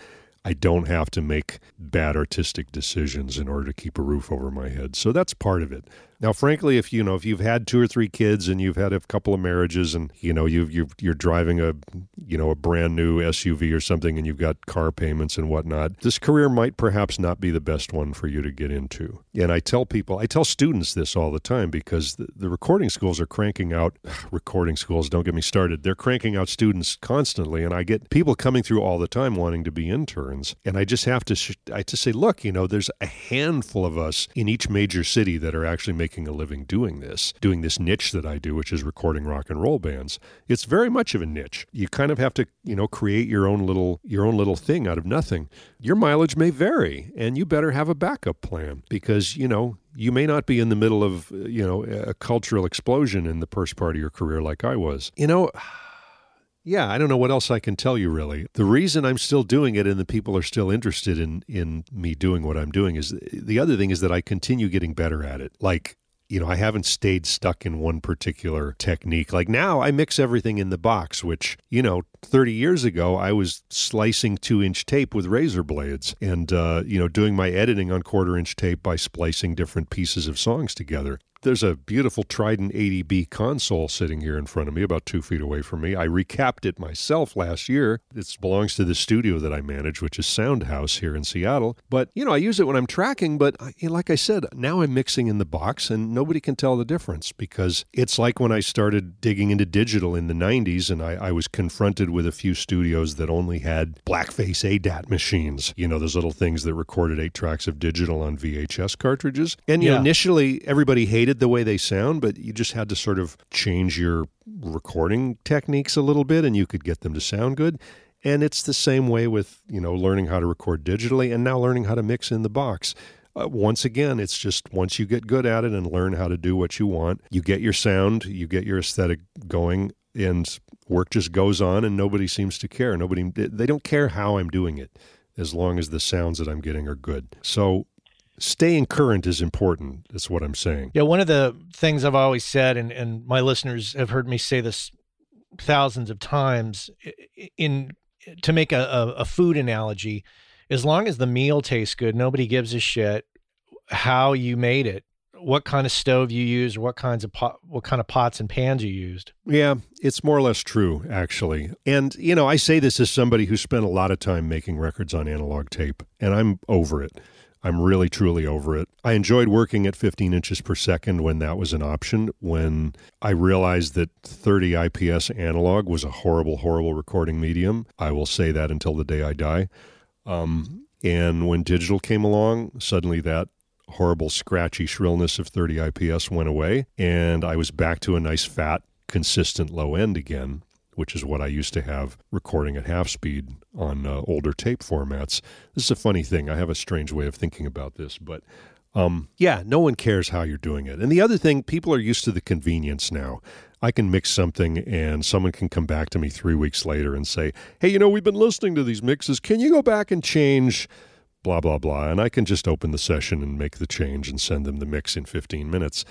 I don't have to make bad artistic decisions in order to keep a roof over my head. So that's part of it. Now, frankly, if you know if you've had two or three kids and you've had a couple of marriages and you know you you you're driving a you know a brand new SUV or something and you've got car payments and whatnot, this career might perhaps not be the best one for you to get into. And I tell people, I tell students this all the time because the, the recording schools are cranking out recording schools. Don't get me started. They're cranking out students constantly, and I get people coming through all the time wanting to be interns. And I just have to sh- I just say, look, you know, there's a handful of us in each major city that are actually making making a living doing this, doing this niche that I do, which is recording rock and roll bands. It's very much of a niche. You kind of have to, you know, create your own little your own little thing out of nothing. Your mileage may vary, and you better have a backup plan because, you know, you may not be in the middle of, uh, you know, a cultural explosion in the first part of your career like I was. You know, yeah, I don't know what else I can tell you really. The reason I'm still doing it and the people are still interested in in me doing what I'm doing is the other thing is that I continue getting better at it. Like you know, I haven't stayed stuck in one particular technique. Like now, I mix everything in the box, which, you know, 30 years ago, I was slicing two inch tape with razor blades and, uh, you know, doing my editing on quarter inch tape by splicing different pieces of songs together there's a beautiful Trident 80B console sitting here in front of me, about two feet away from me. I recapped it myself last year. It belongs to the studio that I manage, which is Soundhouse here in Seattle. But, you know, I use it when I'm tracking, but like I said, now I'm mixing in the box and nobody can tell the difference because it's like when I started digging into digital in the 90s and I, I was confronted with a few studios that only had blackface ADAT machines, you know, those little things that recorded eight tracks of digital on VHS cartridges. And, you Yeah. know, initially everybody hated the way they sound, but you just had to sort of change your recording techniques a little bit and you could get them to sound good. And it's the same way with, you know, learning how to record digitally and now learning how to mix in the box. Uh, once again, it's just once you get good at it and learn how to do what you want, you get your sound, you get your aesthetic going, and work just goes on and nobody seems to care. Nobody, they don't care how I'm doing it as long as the sounds that I'm getting are good. So staying current is important. That's what I'm saying. Yeah, one of the things I've always said, and, and my listeners have heard me say this thousands of times, in to make a, a, a food analogy, as long as the meal tastes good, nobody gives a shit how you made it, what kind of stove you used, or what kinds of pot, what kind of pots and pans you used. Yeah, it's more or less true, actually. And, you know, I say this as somebody who spent a lot of time making records on analog tape, and I'm over it. I'm really, truly over it. I enjoyed working at 15 inches per second when that was an option. When I realized that 30 IPS analog was a horrible, horrible recording medium, I will say that until the day I die. Um, and when digital came along, suddenly that horrible, scratchy shrillness of 30 IPS went away, and I was back to a nice, fat, consistent low end again, which is what I used to have recording at half speed on uh, older tape formats. This is a funny thing. I have a strange way of thinking about this, but um, yeah, no one cares how you're doing it. And the other thing, people are used to the convenience now. I can mix something and someone can come back to me three weeks later and say, hey, you know, we've been listening to these mixes. Can you go back and change blah, blah, blah? And I can just open the session and make the change and send them the mix in 15 minutes.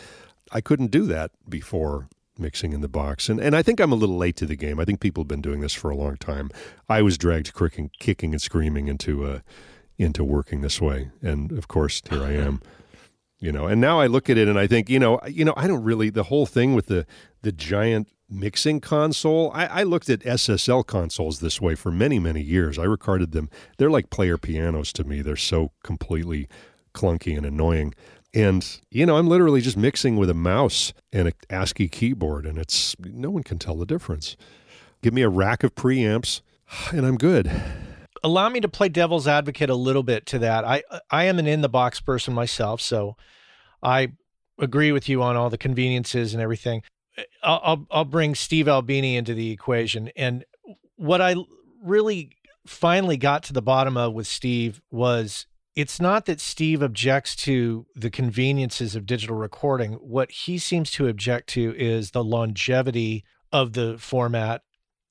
I couldn't do that before mixing in the box. And, and I think I'm a little late to the game. I think people have been doing this for a long time. I was dragged kicking, kicking and screaming into, uh, into working this way. And of course, here I am you know and now i look at it and i think you know you know i don't really the whole thing with the the giant mixing console I, I looked at ssl consoles this way for many many years i recorded them they're like player pianos to me they're so completely clunky and annoying and you know i'm literally just mixing with a mouse and an ascii keyboard and it's no one can tell the difference give me a rack of preamps and i'm good allow me to play devil's advocate a little bit to that. I I am an in the box person myself, so I agree with you on all the conveniences and everything. I'll I'll, I'll bring Steve Albini into the equation, and what I really finally got to the bottom of with Steve was it's not that Steve objects to the conveniences of digital recording. What he seems to object to is the longevity of the format.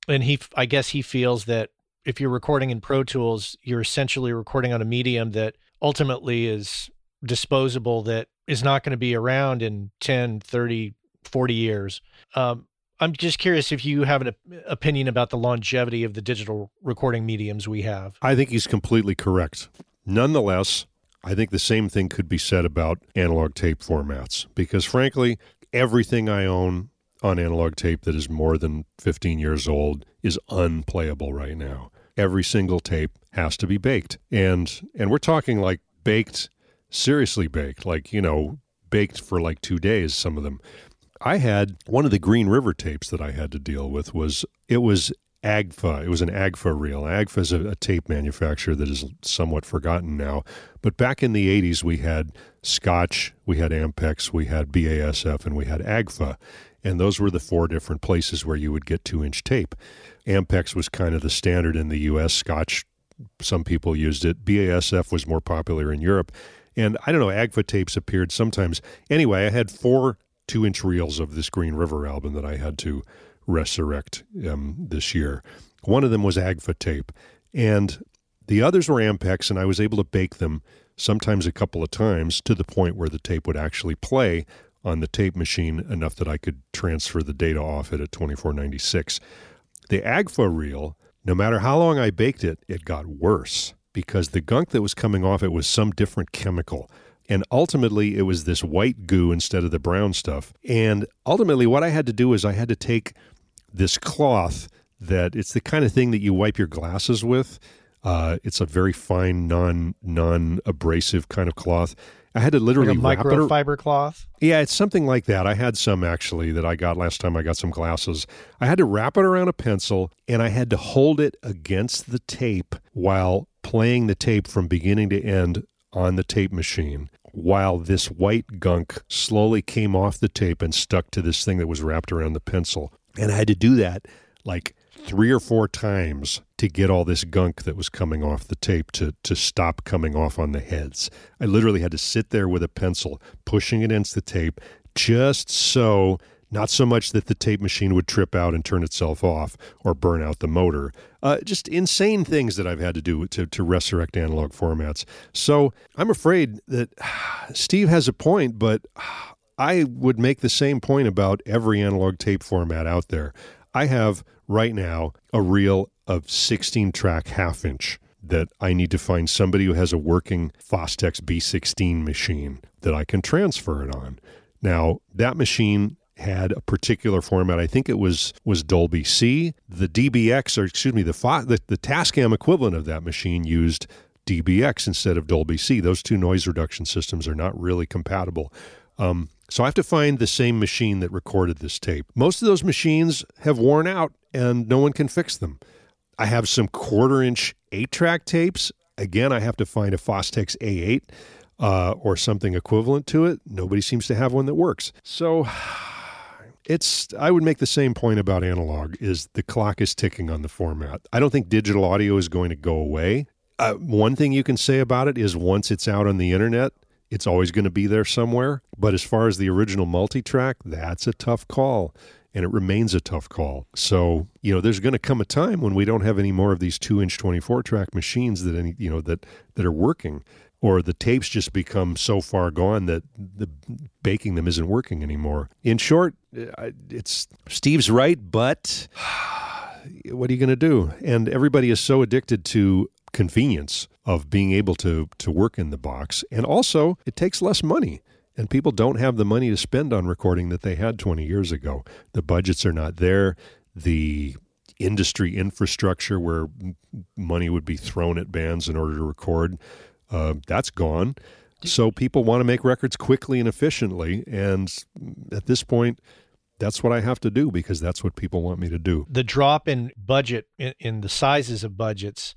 And he, I guess he feels that if you're recording in Pro Tools, you're essentially recording on a medium that ultimately is disposable, that is not going to be around in 10, 30, 40 years. Um, I'm just curious if you have an opinion about the longevity of the digital recording mediums we have. I think he's completely correct. Nonetheless, I think the same thing could be said about analog tape formats because, frankly, everything I own on analog tape that is more than 15 years old is unplayable right now. Every single tape has to be baked. And and we're talking like baked, seriously baked, like, you know, baked for like 2 days some of them. I had one of the Green River tapes that I had to deal with was it was AGFA. It was an AGFA reel. AGFA is a, a, tape manufacturer that is somewhat forgotten now. But back in the 80s, we had Scotch, we had Ampex, we had BASF, and we had AGFA. And those were the four different places where you would get two inch tape. Ampex was kind of the standard in the US. Scotch, some people used it. BASF was more popular in Europe. And I don't know, AGFA tapes appeared sometimes. Anyway, I had four two inch reels of this Green River album that I had to resurrect um, this year. One of them was AGFA tape, and the others were Ampex, and I was able to bake them sometimes a couple of times to the point where the tape would actually play on the tape machine enough that I could transfer the data off it at 2496. The AGFA reel, no matter how long I baked it, it got worse because the gunk that was coming off it was some different chemical And ultimately, it was this white goo instead of the brown stuff. And ultimately, what I had to do is I had to take this cloth that it's the kind of thing that you wipe your glasses with. Uh, it's a very fine, non non abrasive kind of cloth. I had to literally like a microfiber cloth. yeah, it's something like that. I had some actually that I got last time I got some glasses. I had to wrap it around a pencil and I had to hold it against the tape while playing the tape from beginning to end on the tape machine while this white gunk slowly came off the tape and stuck to this thing that was wrapped around the pencil. And I had to do that like three or four times to get all this gunk that was coming off the tape to to stop coming off on the heads. I literally had to sit there with a pencil pushing against the tape just so not so much that the tape machine would trip out and turn itself off or burn out the motor. Uh, just insane things that I've had to do to, to resurrect analog formats. So I'm afraid that Steve has a point, but I would make the same point about every analog tape format out there. I have right now a reel of 16 track half inch that I need to find somebody who has a working Fostex B16 machine that I can transfer it on. Now, that machine had a particular format. I think it was was Dolby C. The DBX, or excuse me, the the, the Tascam equivalent of that machine used DBX instead of Dolby C. Those two noise reduction systems are not really compatible. Um, so I have to find the same machine that recorded this tape. Most of those machines have worn out and no one can fix them. I have some quarter inch eight track tapes. Again, I have to find a Fostex A8 uh, or something equivalent to it. Nobody seems to have one that works. So it's I would make the same point about analog is the clock is ticking on the format. I don't think digital audio is going to go away. Uh, one thing you can say about it is once it's out on the internet, it's always going to be there somewhere. But as far as the original multi-track, that's a tough call and it remains a tough call. So, you know, there's going to come a time when we don't have any more of these 2-inch 24-track machines that any, you know, that that are working or the tapes just become so far gone that the baking them isn't working anymore. In short, it's Steve's right, but what are you going to do? And everybody is so addicted to convenience of being able to to work in the box, and also it takes less money. And people don't have the money to spend on recording that they had 20 years ago. The budgets are not there. The industry infrastructure where money would be thrown at bands in order to record uh, that's gone. So people want to make records quickly and efficiently, and at this point, that's what I have to do because that's what people want me to do. The drop in budget in, in the sizes of budgets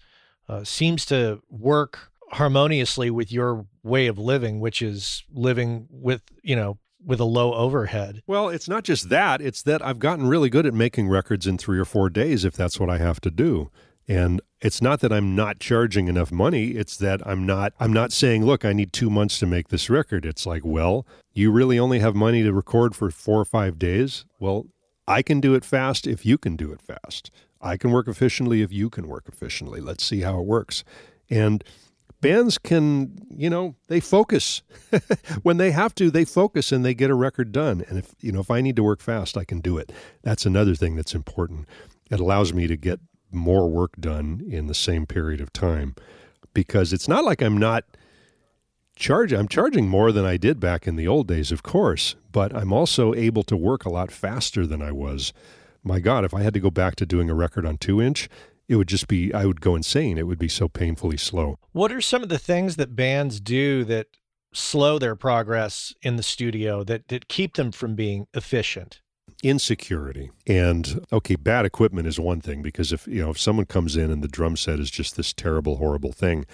uh, seems to work harmoniously with your way of living, which is living with you know with a low overhead. Well, it's not just that; it's that I've gotten really good at making records in three or four days if that's what I have to do. And it's not that I'm not charging enough money, it's that I'm not I'm not saying, "Look, I need 2 months to make this record." It's like, "Well, you really only have money to record for 4 or 5 days?" Well, I can do it fast if you can do it fast. I can work efficiently if you can work efficiently. Let's see how it works. And bands can, you know, they focus. when they have to, they focus and they get a record done. And if, you know, if I need to work fast, I can do it. That's another thing that's important. It allows me to get more work done in the same period of time because it's not like I'm not charging. I'm charging more than I did back in the old days, of course, but I'm also able to work a lot faster than I was. My God, if I had to go back to doing a record on two inch, it would just be, I would go insane. It would be so painfully slow. What are some of the things that bands do that slow their progress in the studio that, that keep them from being efficient? Insecurity. And okay bad equipment is one thing because if you know if someone comes in and the drum set is just this terrible horrible thing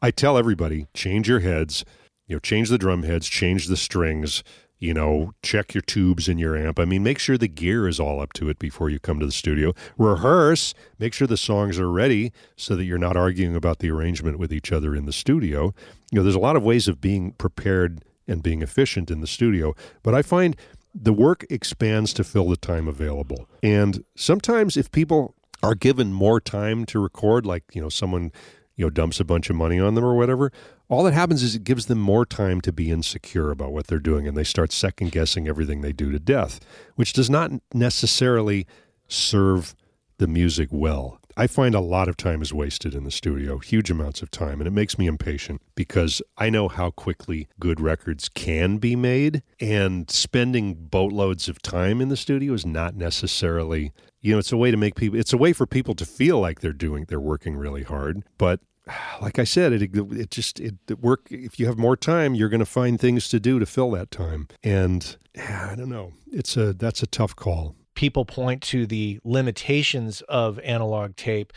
i tell everybody change your heads you know change the drum heads change the strings you know check your tubes in your amp. I mean make sure the gear is all up to it before you come to the studio. Rehearse make sure the songs are ready so that you're not arguing about the arrangement with each other in the studio. You know there's a lot of ways of being prepared and being efficient in the studio but i find the work expands to fill the time available. And sometimes if people are given more time to record, like, you know, someone, you know, dumps a bunch of money on them or whatever, all that happens is it gives them more time to be insecure about what they're doing and they start second guessing everything they do to death, which does not necessarily serve the music well. I find a lot of time is wasted in the studio, huge amounts of time, and it makes me impatient because I know how quickly good records can be made, and spending boatloads of time in the studio is not necessarily, you know, it's a way to make people, it's a way for people to feel like they're doing, they're working really hard, but like I said, it it just it, it work. If you have more time, you're going to find things to do to fill that time. And I don't know. It's a that's a tough call people point to the limitations of analog tape.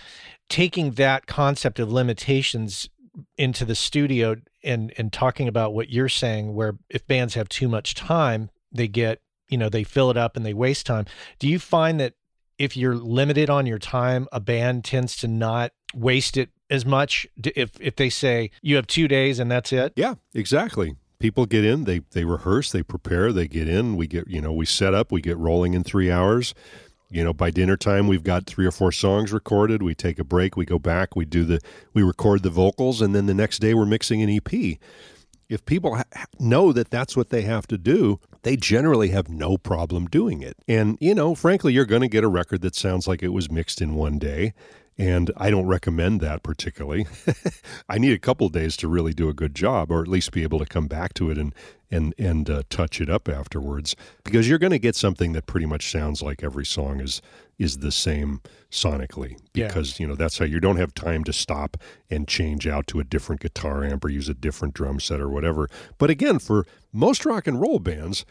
Taking that concept of limitations into the studio and and talking about what you're saying, where if bands have too much time, they get you know they fill it up and they waste time. Do you find that if you're limited on your time, a band tends to not waste it as much if if they say you have 2 days and that's it? Yeah, exactly people get in, they they rehearse, they prepare, they get in. We get you know we set up, we get rolling in three hours. You know, by dinner time, we've got three or four songs recorded. We take a break, we go back, we do the we record the vocals, and then the next day we're mixing an EP. If people ha- know that that's what they have to do, they generally have no problem doing it. And you know, frankly, you're going to get a record that sounds like it was mixed in one day and I don't recommend that particularly. I need a couple days to really do a good job, or at least be able to come back to it and and and uh, touch it up afterwards, because you're going to get something that pretty much sounds like every song is is the same sonically. Because yeah. you know that's how you don't have time to stop and change out to a different guitar amp or use a different drum set or whatever. But again, for most rock and roll bands,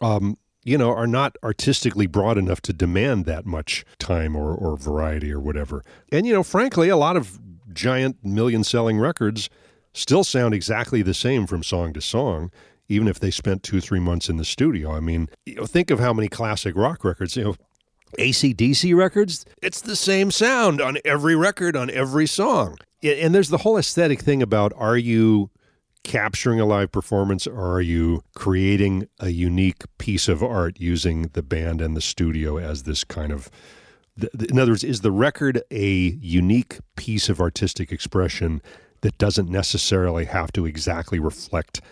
um, you know, are not artistically broad enough to demand that much time or, or variety or whatever. And, you know, frankly, a lot of giant million selling records still sound exactly the same from song to song, even if they spent two, three months in the studio. I mean, you know, think of how many classic rock records, you know, ACDC records, it's the same sound on every record, on every song. And there's the whole aesthetic thing about are you capturing a live performance or are you creating a unique piece of art using the band and the studio as this kind of in other words is the record a unique piece of artistic expression that doesn't necessarily have to exactly reflect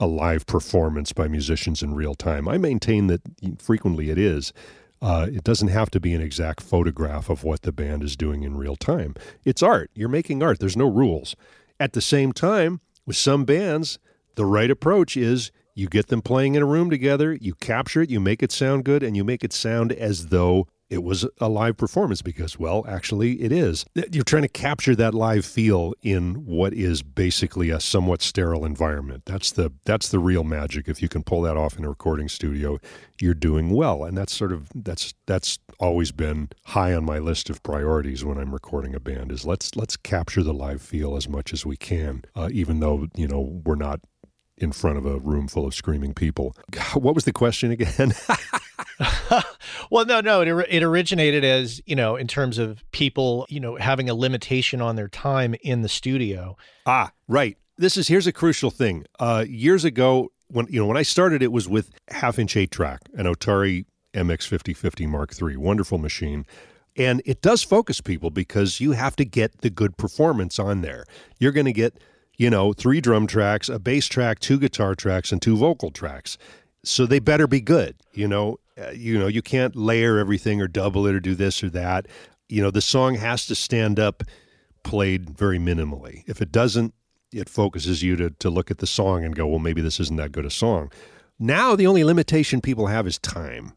a live performance by musicians in real time i maintain that frequently it is uh, it doesn't have to be an exact photograph of what the band is doing in real time. It's art. You're making art. There's no rules. At the same time, with some bands, the right approach is you get them playing in a room together, you capture it, you make it sound good, and you make it sound as though it was a live performance because, well, actually, it is. You're trying to capture that live feel in what is basically a somewhat sterile environment. That's the that's the real magic. If you can pull that off in a recording studio, you're doing well. And that's sort of that's that's always been high on my list of priorities when I'm recording a band. Is let's let's capture the live feel as much as we can, uh, even though you know we're not in front of a room full of screaming people. What was the question again? well, no, no, it, it originated as, you know, in terms of people, you know, having a limitation on their time in the studio. Ah, right. This is, here's a crucial thing. Uh, years ago, when, you know, when I started, it was with half inch eight track, an Otari MX 5050 Mark III, wonderful machine. And it does focus people because you have to get the good performance on there. You're going to get you know, three drum tracks, a bass track, two guitar tracks, and two vocal tracks. So they better be good. You know, uh, you know, you can't layer everything or double it or do this or that. You know, the song has to stand up played very minimally. If it doesn't, it focuses you to to look at the song and go, well, maybe this isn't that good a song. Now the only limitation people have is time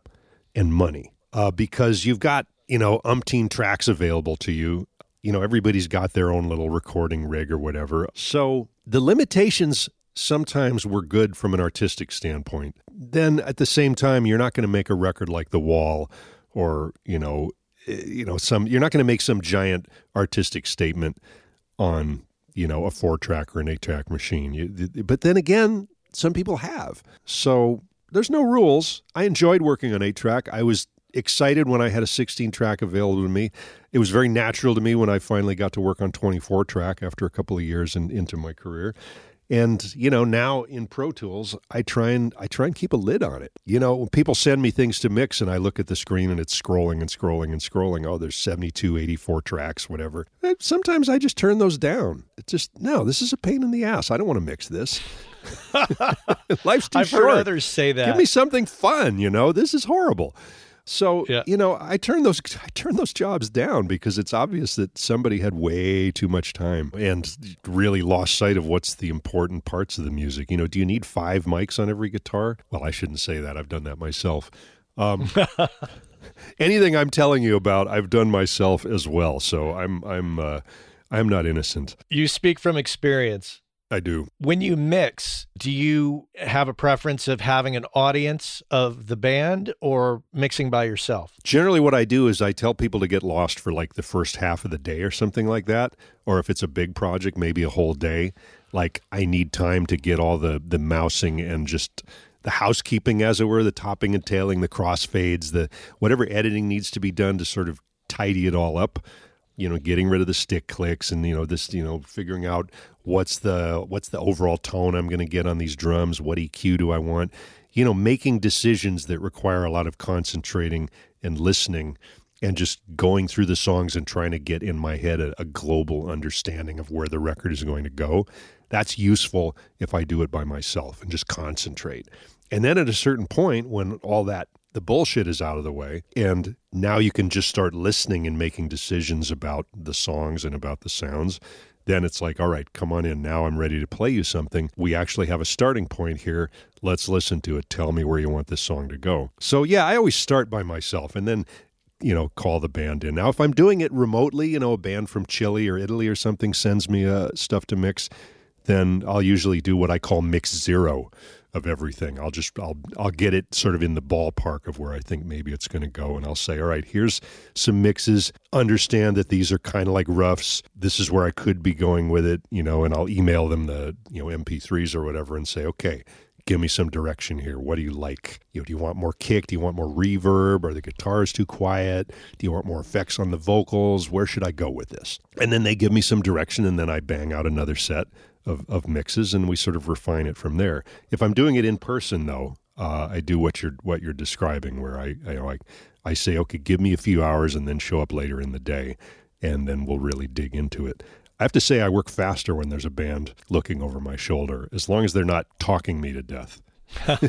and money, uh, because you've got you know umpteen tracks available to you you know, everybody's got their own little recording rig or whatever. So the limitations sometimes were good from an artistic standpoint. Then at the same time, you're not going to make a record like The Wall or, you know, eh, you know, some you're not going to make some giant artistic statement on, you know, a four track or an eight track machine. You, but then again, some people have. So there's no rules. I enjoyed working on eight track. I was excited when I had a 16 track available to me. It was very natural to me when I finally got to work on 24 track after a couple of years in, into my career. And you know, now in Pro Tools, I try and I try and keep a lid on it. You know, when people send me things to mix and I look at the screen and it's scrolling and scrolling and scrolling, oh, there's 72, 84 tracks, whatever. Eh, sometimes I just turn those down. It's just no, this is a pain in the ass. I don't want to mix this. Life's too I've short. heard others say that. Give me something fun, you know. This is horrible. So Yeah. you know, I turn those I turn those jobs down because it's obvious that somebody had way too much time and really lost sight of what's the important parts of the music. You know, do you need five mics on every guitar? Well, I shouldn't say that. I've done that myself. Um, anything I'm telling you about, I've done myself as well. So I'm I'm uh, I'm not innocent. You speak from experience. I do. When you mix, do you have a preference of having an audience of the band or mixing by yourself? Generally, what I do is I tell people to get lost for like the first half of the day or something like that. Or if it's a big project, maybe a whole day. Like I need time to get all the the mousing and just the housekeeping, as it were, the topping and tailing, the crossfades, the whatever editing needs to be done to sort of tidy it all up. You know, getting rid of the stick clicks and you know this, you know, figuring out what's the what's the overall tone I'm going to get on these drums, what EQ do I want? You know, making decisions that require a lot of concentrating and listening and just going through the songs and trying to get in my head a, a global understanding of where the record is going to go. That's useful if I do it by myself and just concentrate. And then at a certain point, when all that the bullshit is out of the way, and now you can just start listening and making decisions about the songs and about the sounds, then it's like, all right, come on in. Now I'm ready to play you something. We actually have a starting point here. Let's listen to it. Tell me where you want this song to go. So, yeah, I always start by myself and then, you know, call the band in. Now, if I'm doing it remotely, you know, a band from Chile or Italy or something sends me uh, stuff to mix, then I'll usually do what I call mix zero of everything. I'll just I'll I'll get it sort of in the ballpark of where I think maybe it's going to go and I'll say, "All right, here's some mixes. Understand that these are kind of like roughs. This is where I could be going with it, you know, and I'll email them the, you know, MP3s or whatever and say, "Okay, give me some direction here. What do you like? You know, do you want more kick? Do you want more reverb? Are the guitars too quiet? Do you want more effects on the vocals? Where should I go with this? And then they give me some direction, and then I bang out another set of, of mixes, and we sort of refine it from there. If I'm doing it in person, though, uh, I do what you're what you're describing, where I I, I I say, okay, give me a few hours, and then show up later in the day, and then we'll really dig into it. I have to say, I work faster when there's a band looking over my shoulder, as long as they're not talking me to death.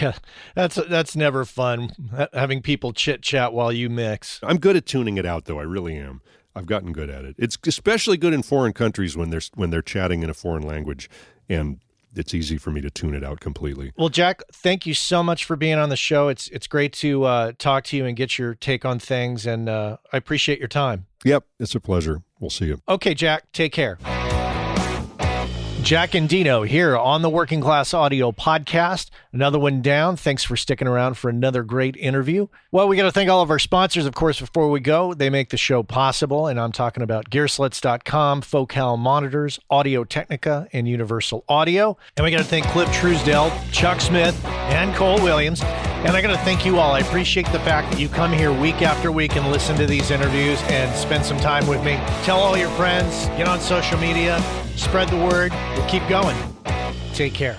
Yeah, that's that's never fun having people chit chat while you mix. I'm good at tuning it out, though. I really am. I've gotten good at it. It's especially good in foreign countries when they're when they're chatting in a foreign language, and it's easy for me to tune it out completely. Well, Jack, thank you so much for being on the show. It's it's great to uh, talk to you and get your take on things, and uh, I appreciate your time. Yep, it's a pleasure. We'll see you. Okay, Jack, take care. Jack Endino here on the Working Class Audio Podcast. Another one down. Thanks for sticking around for another great interview. Well, we got to thank all of our sponsors, of course, before we go. They make the show possible, and I'm talking about Gearslutz.com, Focal Monitors, Audio Technica, and Universal Audio. And we got to thank Cliff Truesdell, Chuck Smith, and Cole Williams. And I got to thank you all. I appreciate the fact that you come here week after week and listen to these interviews and spend some time with me. Tell all your friends, get on social media, spread the word. We'll keep going. Take care.